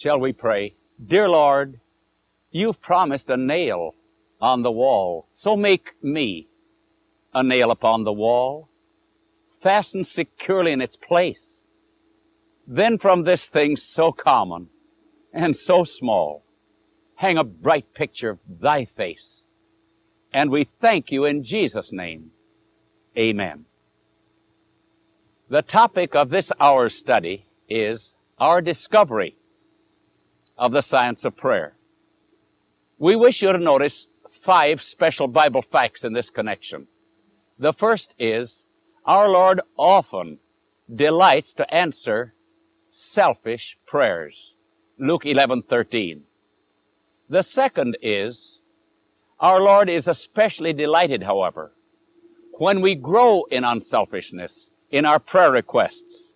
Shall we pray? Dear Lord, you've promised a nail on the wall. So make me a nail upon the wall, fastened securely in its place. Then from this thing so common and so small, hang a bright picture of thy face. And we thank you in Jesus' name. Amen. The topic of this hour's study is our discovery of the science of prayer. We wish you to notice five special Bible facts in this connection. The first is, our Lord often delights to answer selfish prayers. Luke 11:13. The second is, our Lord is especially delighted, however, when we grow in unselfishness in our prayer requests.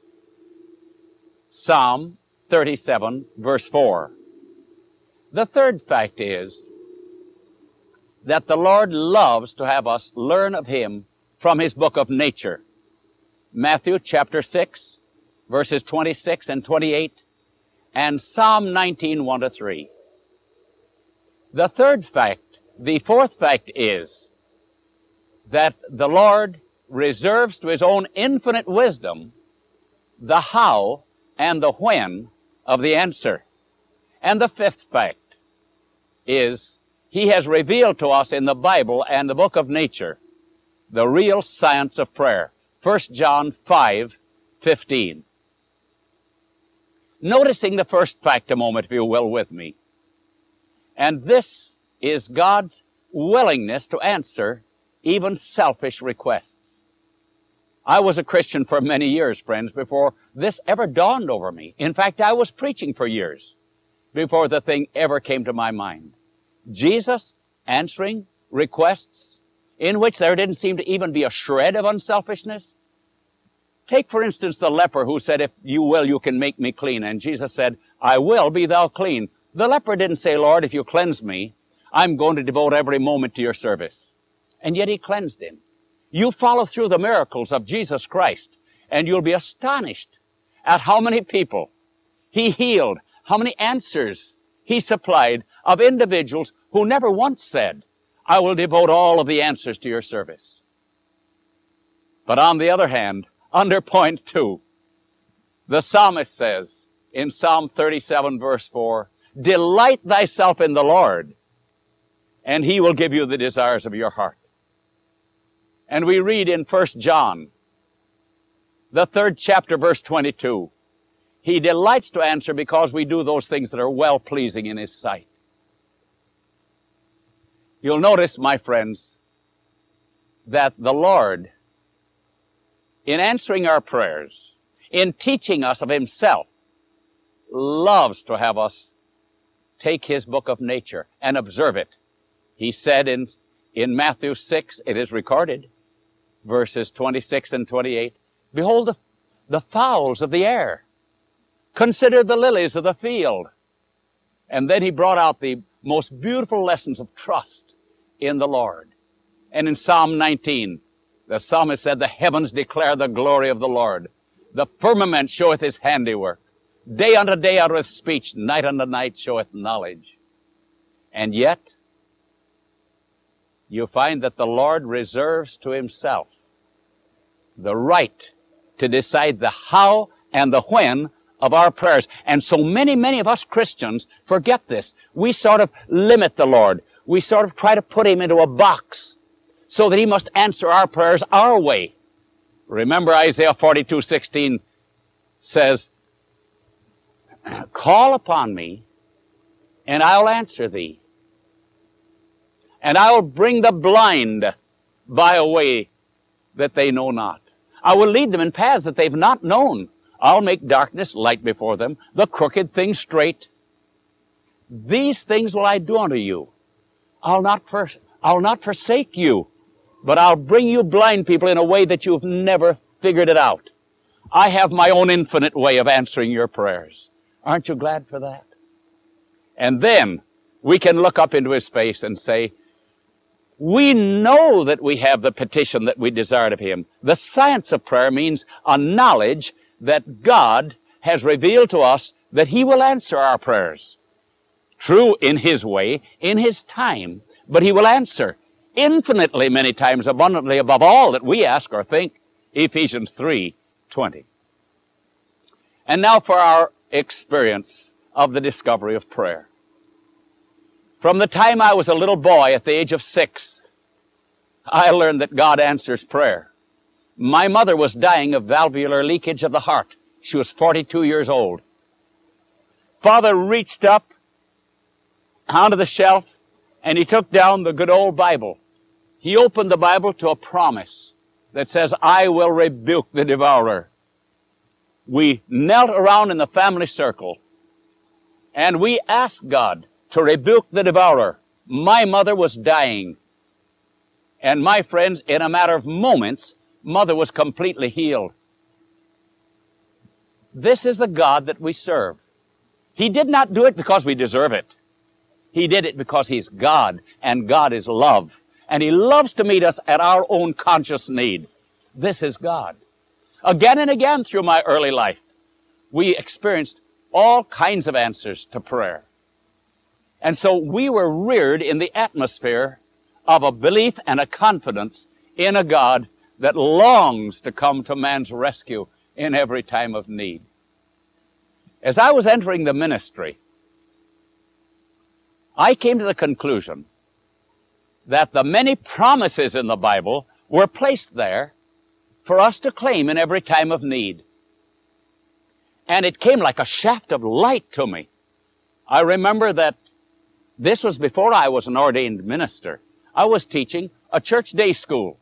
Psalm 37 verse 4. The third fact is that the Lord loves to have us learn of Him from His book of nature. Matthew chapter 6 verses 26 and 28 and Psalm 19 1 to 3. The third fact, the fourth fact is that the Lord reserves to His own infinite wisdom the how and the when of the answer. And the fifth fact is He has revealed to us in the Bible and the book of nature the real science of prayer. 1 John 5, 15. Noticing the first fact a moment, if you will, with me. And this is God's willingness to answer even selfish requests. I was a Christian for many years, friends, before this ever dawned over me. In fact, I was preaching for years before the thing ever came to my mind. Jesus answering requests in which there didn't seem to even be a shred of unselfishness. Take, for instance, the leper who said, if you will, you can make me clean. And Jesus said, I will, be thou clean. The leper didn't say, Lord, if you cleanse me, I'm going to devote every moment to your service. And yet he cleansed him. You follow through the miracles of Jesus Christ and you'll be astonished at how many people he healed, how many answers he supplied of individuals who never once said, I will devote all of the answers to your service. But on the other hand, under point two, the psalmist says in Psalm 37 verse 4, delight thyself in the Lord and he will give you the desires of your heart. And we read in 1 John, the third chapter, verse 22, He delights to answer because we do those things that are well pleasing in His sight. You'll notice, my friends, that the Lord, in answering our prayers, in teaching us of Himself, loves to have us take His book of nature and observe it. He said in, in Matthew 6, it is recorded, verses 26 and 28. Behold the, the fowls of the air. Consider the lilies of the field. And then he brought out the most beautiful lessons of trust in the Lord. And in Psalm 19, the psalmist said, The heavens declare the glory of the Lord. The firmament showeth his handiwork. Day unto day uttereth speech, night unto night showeth knowledge. And yet, you find that the Lord reserves to himself the right to decide the how and the when of our prayers. And so many, many of us Christians forget this. We sort of limit the Lord. We sort of try to put Him into a box so that He must answer our prayers our way. Remember Isaiah 42, 16 says, Call upon me, and I'll answer thee. And I'll bring the blind by a way that they know not. I will lead them in paths that they've not known. I'll make darkness light before them, the crooked things straight. These things will I do unto you. I'll not, I'll not forsake you, but I'll bring you blind people in a way that you've never figured it out. I have my own infinite way of answering your prayers. Aren't you glad for that? And then we can look up into his face and say, we know that we have the petition that we desired of Him. The science of prayer means a knowledge that God has revealed to us that He will answer our prayers. True, in His way, in His time, but He will answer infinitely many times abundantly above all that we ask or think. Ephesians 3, 20. And now for our experience of the discovery of prayer. From the time I was a little boy at the age of six, I learned that God answers prayer. My mother was dying of valvular leakage of the heart. She was 42 years old. Father reached up onto the shelf and he took down the good old Bible. He opened the Bible to a promise that says, I will rebuke the devourer. We knelt around in the family circle and we asked God to rebuke the devourer. My mother was dying. And my friends, in a matter of moments, mother was completely healed. This is the God that we serve. He did not do it because we deserve it. He did it because He's God, and God is love. And He loves to meet us at our own conscious need. This is God. Again and again through my early life, we experienced all kinds of answers to prayer. And so we were reared in the atmosphere of a belief and a confidence in a God that longs to come to man's rescue in every time of need. As I was entering the ministry, I came to the conclusion that the many promises in the Bible were placed there for us to claim in every time of need. And it came like a shaft of light to me. I remember that this was before I was an ordained minister. I was teaching a church day school.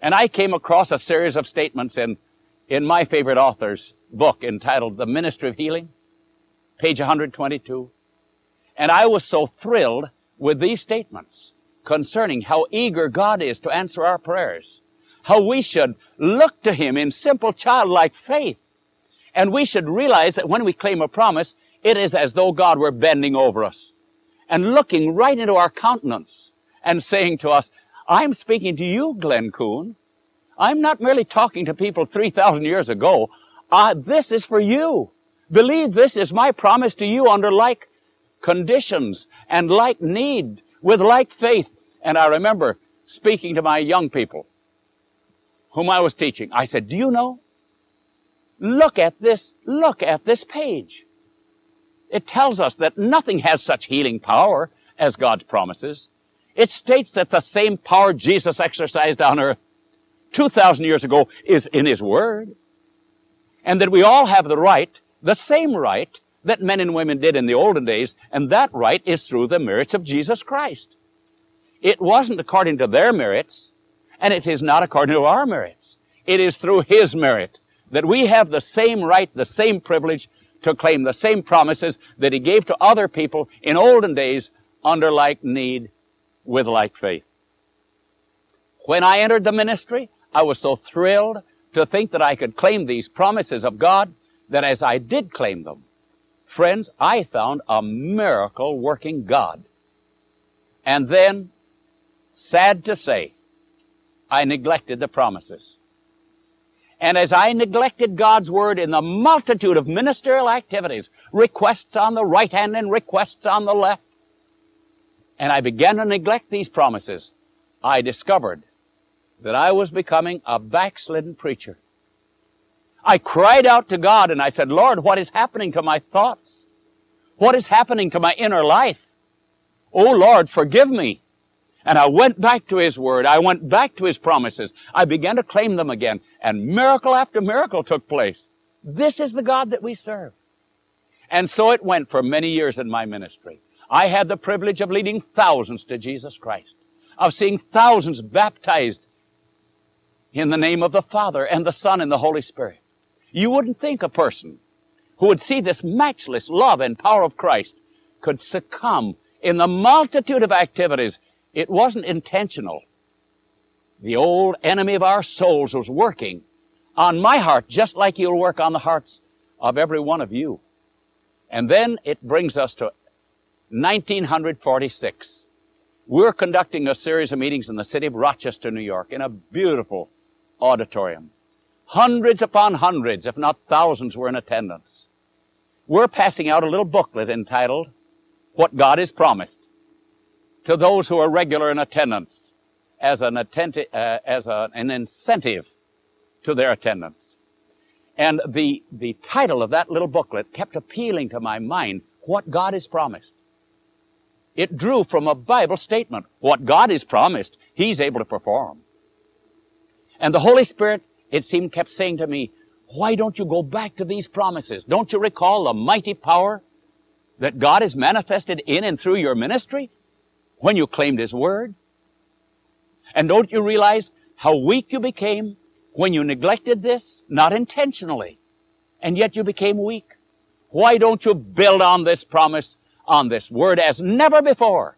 And I came across a series of statements in, in my favorite author's book entitled The Ministry of Healing, page 122. And I was so thrilled with these statements concerning how eager God is to answer our prayers, how we should look to Him in simple childlike faith. And we should realize that when we claim a promise, it is as though God were bending over us and looking right into our countenance and saying to us, I'm speaking to you, Glenn Coon. I'm not merely talking to people 3,000 years ago. Uh, this is for you. Believe this is my promise to you under like conditions and like need with like faith. And I remember speaking to my young people whom I was teaching. I said, do you know? Look at this, look at this page. It tells us that nothing has such healing power as God's promises. It states that the same power Jesus exercised on earth 2,000 years ago is in His Word. And that we all have the right, the same right, that men and women did in the olden days, and that right is through the merits of Jesus Christ. It wasn't according to their merits, and it is not according to our merits. It is through His merit that we have the same right, the same privilege to claim the same promises that He gave to other people in olden days under like need with like faith. When I entered the ministry, I was so thrilled to think that I could claim these promises of God that as I did claim them, friends, I found a miracle working God. And then, sad to say, I neglected the promises. And as I neglected God's Word in the multitude of ministerial activities, requests on the right hand and requests on the left, and I began to neglect these promises, I discovered that I was becoming a backslidden preacher. I cried out to God and I said, Lord, what is happening to my thoughts? What is happening to my inner life? Oh Lord, forgive me. And I went back to His Word. I went back to His promises. I began to claim them again. And miracle after miracle took place. This is the God that we serve. And so it went for many years in my ministry. I had the privilege of leading thousands to Jesus Christ, of seeing thousands baptized in the name of the Father and the Son and the Holy Spirit. You wouldn't think a person who would see this matchless love and power of Christ could succumb in the multitude of activities. It wasn't intentional. The old enemy of our souls was working on my heart just like he'll work on the hearts of every one of you. And then it brings us to 1946. We're conducting a series of meetings in the city of Rochester, New York, in a beautiful auditorium. Hundreds upon hundreds, if not thousands, were in attendance. we're passing out a little booklet entitled, What God Has Promised, to those who are regular in attendance as an, attenti- uh, as a, an incentive to their attendance. And the, the title of that little booklet kept appealing to my mind, What God Has Promised. It drew from a Bible statement. What God has promised, He's able to perform. And the Holy Spirit, it seemed, kept saying to me, why don't you go back to these promises? Don't you recall the mighty power that God has manifested in and through your ministry when you claimed His Word? And don't you realize how weak you became when you neglected this? Not intentionally. And yet you became weak. Why don't you build on this promise, on this Word as never before?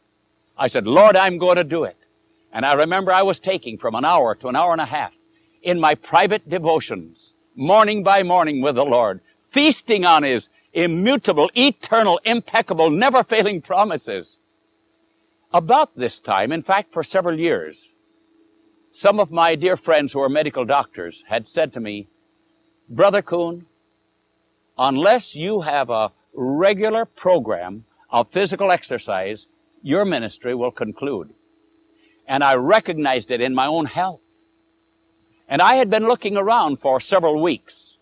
I said, Lord, I'm going to do it. And I remember I was taking from an hour to an hour and a half in my private devotions morning by morning with the Lord, feasting on His immutable, eternal, impeccable, never failing promises. About this time, in fact, for several years, some of my dear friends who are medical doctors had said to me, Brother Coon, unless you have a regular program of physical exercise, your ministry will conclude. And I recognized it in my own health. And I had been looking around for several weeks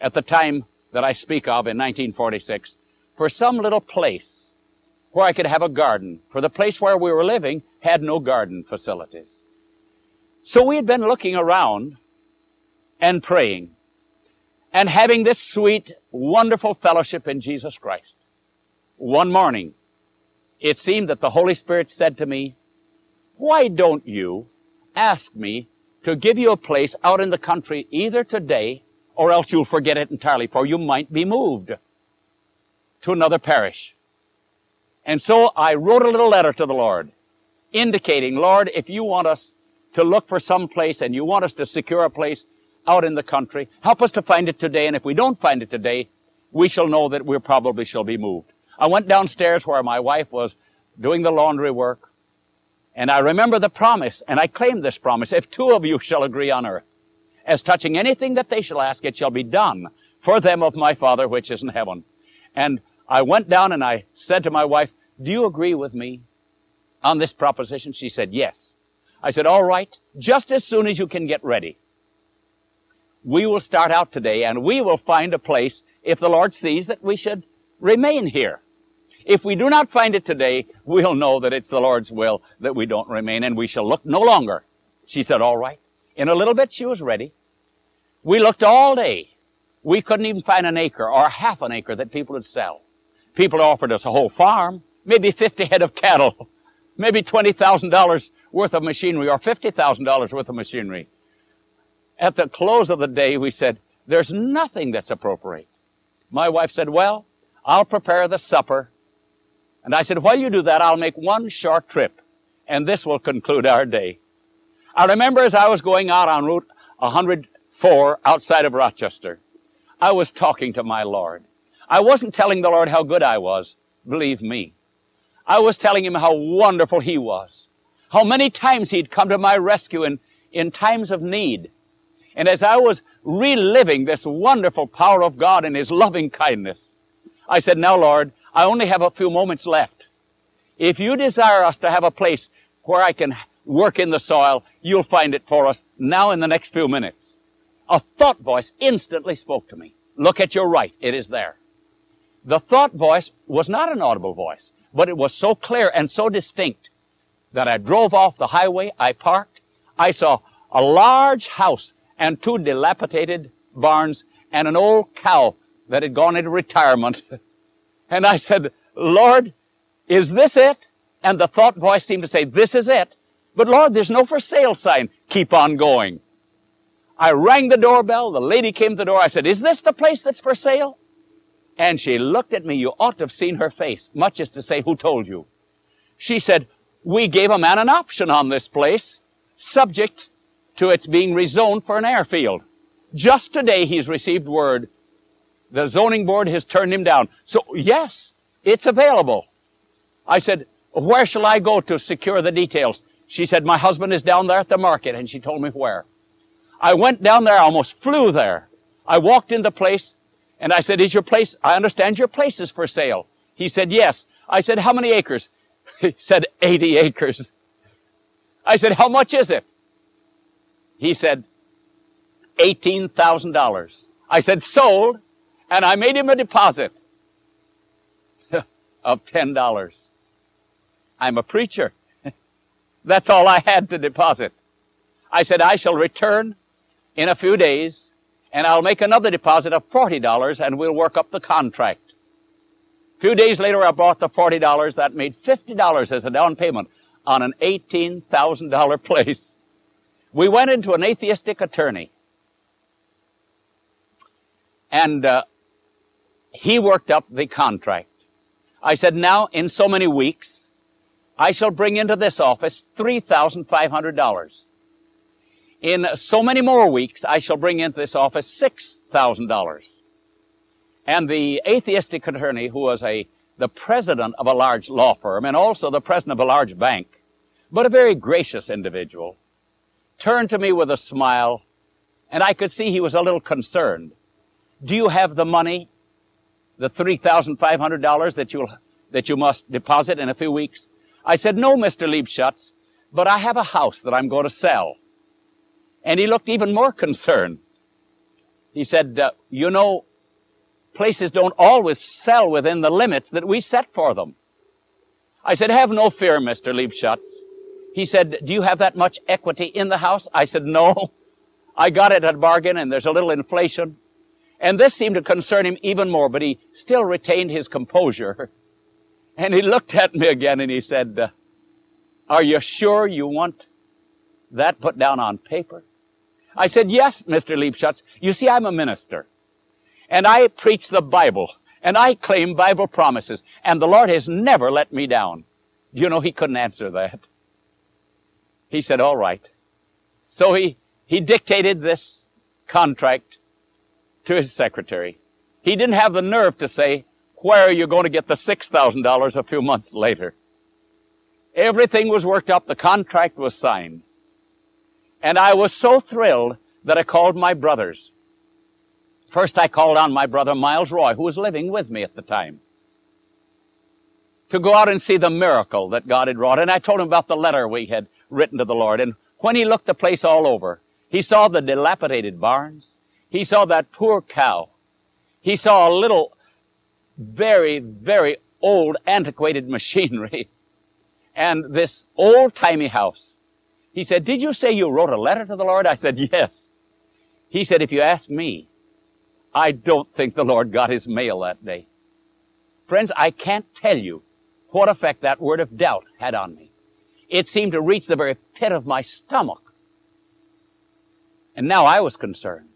at the time that I speak of in 1946 for some little place where I could have a garden, for the place where we were living had no garden facilities. So we had been looking around and praying and having this sweet, wonderful fellowship in Jesus Christ. One morning, it seemed that the Holy Spirit said to me, why don't you ask me to give you a place out in the country either today or else you'll forget it entirely, for you might be moved to another parish. And so I wrote a little letter to the Lord, indicating, Lord, if you want us to look for some place and you want us to secure a place out in the country, help us to find it today, and if we don't find it today, we shall know that we probably shall be moved. I went downstairs where my wife was doing the laundry work, and I remember the promise, and I claim this promise. If two of you shall agree on earth, as touching anything that they shall ask, it shall be done for them of my Father which is in heaven. And I went down and I said to my wife, do you agree with me on this proposition? She said, yes. I said, all right, just as soon as you can get ready. We will start out today and we will find a place if the Lord sees that we should remain here. If we do not find it today, we'll know that it's the Lord's will that we don't remain and we shall look no longer. She said, all right. In a little bit she was ready. We looked all day. We couldn't even find an acre or half an acre that people would sell. People offered us a whole farm, maybe 50 head of cattle, maybe $20,000 worth of machinery or $50,000 worth of machinery. At the close of the day, we said, there's nothing that's appropriate. My wife said, well, I'll prepare the supper and I said, while you do that, I'll make one short trip, and this will conclude our day. I remember as I was going out on Route 104 outside of Rochester, I was talking to my Lord. I wasn't telling the Lord how good I was, believe me. I was telling Him how wonderful He was, how many times He'd come to my rescue in, in times of need. And as I was reliving this wonderful power of God and His loving kindness, I said, now Lord, I only have a few moments left. If you desire us to have a place where I can work in the soil, you'll find it for us now in the next few minutes. A thought voice instantly spoke to me. Look at your right. It is there. The thought voice was not an audible voice, but it was so clear and so distinct that I drove off the highway. I parked. I saw a large house and two dilapidated barns and an old cow that had gone into retirement And I said, Lord, is this it? And the thought voice seemed to say, this is it. But Lord, there's no for sale sign. Keep on going. I rang the doorbell. The lady came to the door. I said, is this the place that's for sale? And she looked at me. You ought to have seen her face, much as to say, who told you? She said, we gave a man an option on this place, subject to its being rezoned for an airfield. Just today he's received word the zoning board has turned him down. So yes, it's available. I said, where shall I go to secure the details? She said, my husband is down there at the market, and she told me where. I went down there, I almost flew there. I walked in the place, And I said, is your place, I understand your place is for sale. He said, yes. I said, how many acres? He said, 80 acres. I said, how much is it? He said, $18,000. I said, sold. And I made him a deposit of $10. I'm a preacher. That's all I had to deposit. I said, I shall return in a few days and I'll make another deposit of $40 and we'll work up the contract. A few days later, I bought the $40. That made $50 as a down payment on an $18,000 place. We went into an atheistic attorney. And uh, he worked up the contract. I said, now, in so many weeks, I shall bring into this office $3,500. In so many more weeks, I shall bring into this office $6,000. And the atheistic attorney, who was a, the president of a large law firm and also the president of a large bank, but a very gracious individual, turned to me with a smile, and I could see he was a little concerned. Do you have the money, the $3,500 that you'll, that you must deposit in a few weeks? I said, no, Mr. Liebschutz, but I have a house that I'm going to sell. And he looked even more concerned. He said, uh, you know, places don't always sell within the limits that we set for them. I said, have no fear, Mr. Liebschutz. He said, do you have that much equity in the house? I said, no. I got it at bargain and there's a little inflation. And this seemed to concern him even more, but he still retained his composure. And he looked at me again and he said, uh, are you sure you want that put down on paper? I said, yes, Mr. Liebschutz. You see, I'm a minister. And I preach the Bible. And I claim Bible promises. And the Lord has never let me down. Do you know he couldn't answer that? He said, all right. So he, he dictated this contract to his secretary. He didn't have the nerve to say, where are you going to get the $6,000 a few months later? Everything was worked up. The contract was signed. And I was so thrilled that I called my brothers. First I called on my brother Miles Roy, who was living with me at the time, to go out and see the miracle that God had wrought. And I told him about the letter we had written to the Lord. And when he looked the place all over, he saw the dilapidated barns. He saw that poor cow. He saw a little, very, very old, antiquated machinery. And this old-timey house. He said, did you say you wrote a letter to the Lord? I said, yes. He said, if you ask me, I don't think the Lord got his mail that day. Friends, I can't tell you what effect that word of doubt had on me. It seemed to reach the very pit of my stomach. And now I was concerned.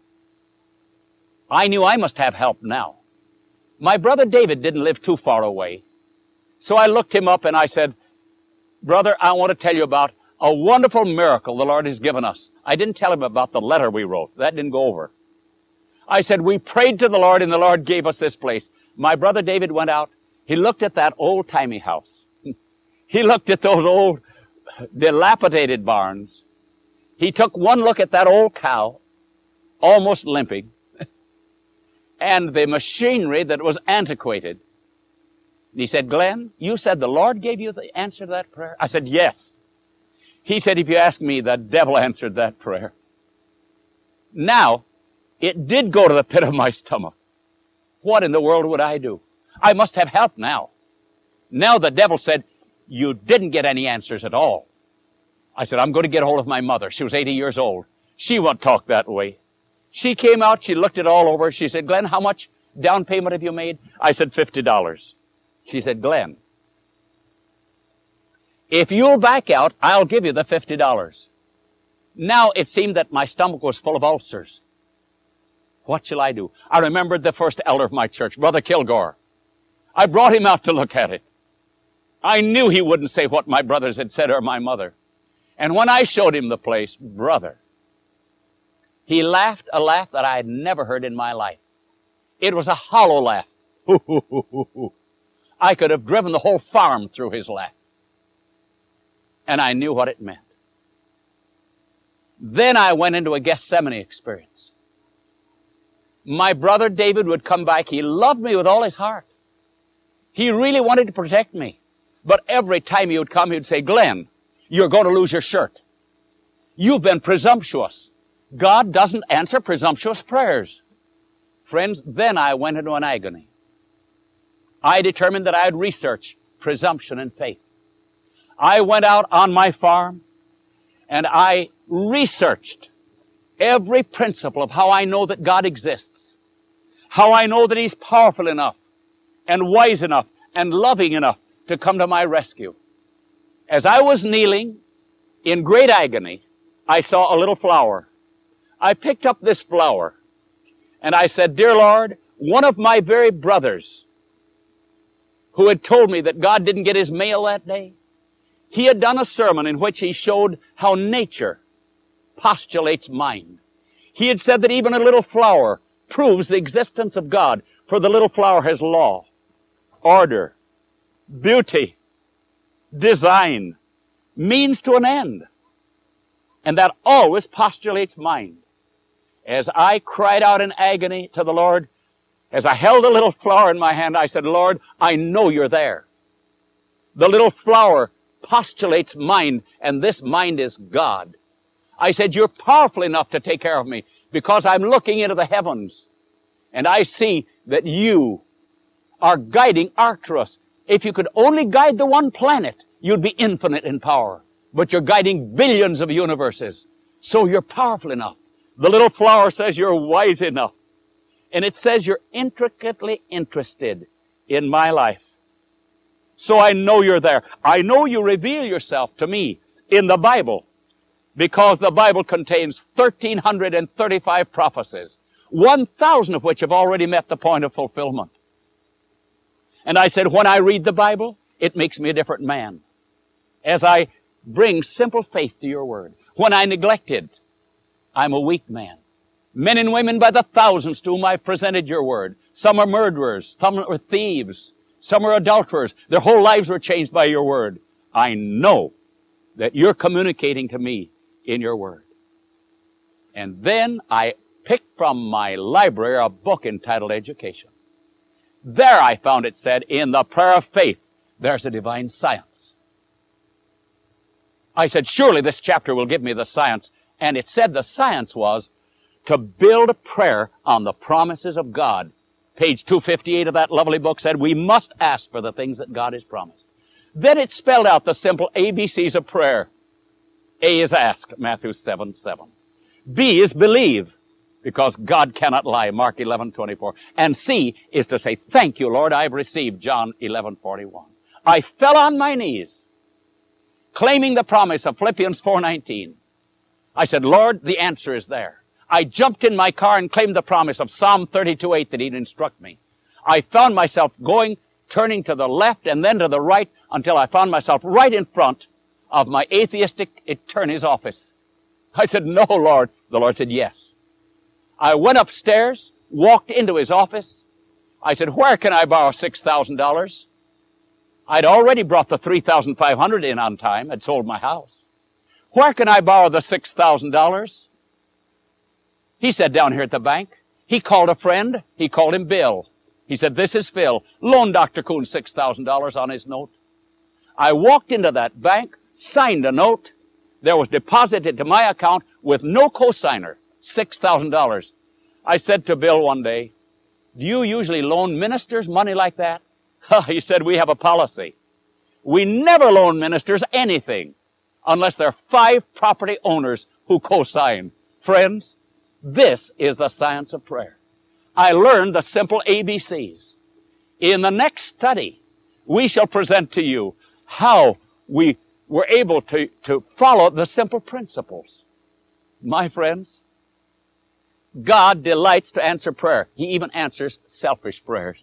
I knew I must have help now. My brother David didn't live too far away. So I looked him up and I said, Brother, I want to tell you about a wonderful miracle the Lord has given us. I didn't tell him about the letter we wrote. That didn't go over. I said, we prayed to the Lord and the Lord gave us this place. My brother David went out. He looked at that old-timey house. he looked at those old dilapidated barns. He took one look at that old cow, almost limping, and the machinery that was antiquated. And he said, Glenn, you said the Lord gave you the answer to that prayer? I said, yes. He said, if you ask me, the devil answered that prayer. Now, it did go to the pit of my stomach. What in the world would I do? I must have help now. Now the devil said, you didn't get any answers at all. I said, I'm going to get hold of my mother. She was 80 years old. She won't talk that way. She came out, she looked it all over. She said, Glenn, how much down payment have you made? I said, $50. She said, Glenn, if you'll back out, I'll give you the $50. Now it seemed that my stomach was full of ulcers. What shall I do? I remembered the first elder of my church, Brother Kilgore. I brought him out to look at it. I knew he wouldn't say what my brothers had said or my mother. And when I showed him the place, brother, he laughed a laugh that I had never heard in my life. It was a hollow laugh. I could have driven the whole farm through his laugh and I knew what it meant. Then I went into a Gethsemane experience. My brother David would come back. He loved me with all his heart. He really wanted to protect me. But every time he would come, he would say, Glenn, you're going to lose your shirt. You've been presumptuous. God doesn't answer presumptuous prayers. Friends, then I went into an agony. I determined that I'd research presumption and faith. I went out on my farm and I researched every principle of how I know that God exists, how I know that He's powerful enough and wise enough and loving enough to come to my rescue. As I was kneeling in great agony, I saw a little flower. I picked up this flower and I said, Dear Lord, one of my very brothers who had told me that God didn't get his mail that day, he had done a sermon in which he showed how nature postulates mind. He had said that even a little flower proves the existence of God, for the little flower has law, order, beauty, design, means to an end. And that always postulates mind. As I cried out in agony to the Lord, as I held the little flower in my hand, I said, Lord, I know you're there. The little flower postulates mind, and this mind is God. I said, you're powerful enough to take care of me because I'm looking into the heavens and I see that you are guiding Arcturus. If you could only guide the one planet, you'd be infinite in power. But you're guiding billions of universes. So you're powerful enough. The little flower says you're wise enough. And it says you're intricately interested in my life. So I know you're there. I know you reveal yourself to me in the Bible because the Bible contains 1,335 prophecies, 1,000 of which have already met the point of fulfillment. And I said, when I read the Bible, it makes me a different man. As I bring simple faith to your word. When I neglect it, I'm a weak man. Men and women by the thousands to whom I've presented your word. Some are murderers, some are thieves, some are adulterers. Their whole lives were changed by your word. I know that you're communicating to me in your word. And then I picked from my library a book entitled Education. There I found it said, in the prayer of faith, there's a divine science. I said, surely this chapter will give me the science. And it said the science was to build a prayer on the promises of God. Page 258 of that lovely book said, we must ask for the things that God has promised. Then it spelled out the simple ABCs of prayer. A is ask, Matthew 7, 7. B is believe, because God cannot lie, Mark 11, 24. And C is to say, thank you, Lord, I've received, John 11, 41. I fell on my knees, claiming the promise of Philippians 4, 19. I said, Lord, the answer is there. I jumped in my car and claimed the promise of Psalm 32, 8 that he'd instruct me. I found myself going, turning to the left and then to the right until I found myself right in front of my atheistic attorney's office. I said, no, Lord. The Lord said, yes. I went upstairs, walked into his office. I said, where can I borrow $6,000? I'd already brought the 3,500 in on time. I'd sold my house. Where can I borrow the $6,000? He said down here at the bank. He called a friend. He called him Bill. He said, this is Phil. Loan Dr. Coon $6,000 on his note. I walked into that bank, signed a note. There was deposited to my account with no cosigner, $6,000. I said to Bill one day, do you usually loan ministers money like that? he said, we have a policy. We never loan ministers anything unless there are five property owners who co-sign. Friends, this is the science of prayer. I learned the simple ABCs. In the next study, we shall present to you how we were able to, to follow the simple principles. My friends, God delights to answer prayer. He even answers selfish prayers.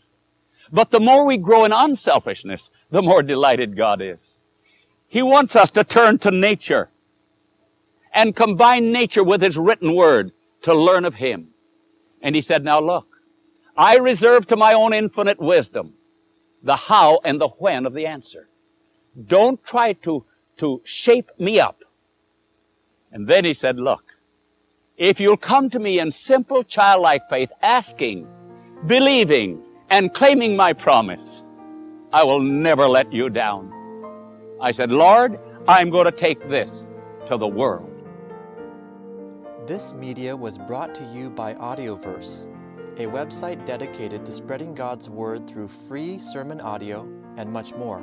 But the more we grow in unselfishness, the more delighted God is. He wants us to turn to nature and combine nature with His written word to learn of Him. And He said, now look, I reserve to my own infinite wisdom the how and the when of the answer. Don't try to, to shape me up. And then he said, look, if you'll come to me in simple childlike faith, asking, believing, and claiming my promise, I will never let you down. I said, Lord, I'm going to take this to the world. This media was brought to you by Audioverse, a website dedicated to spreading God's Word through free sermon audio and much more.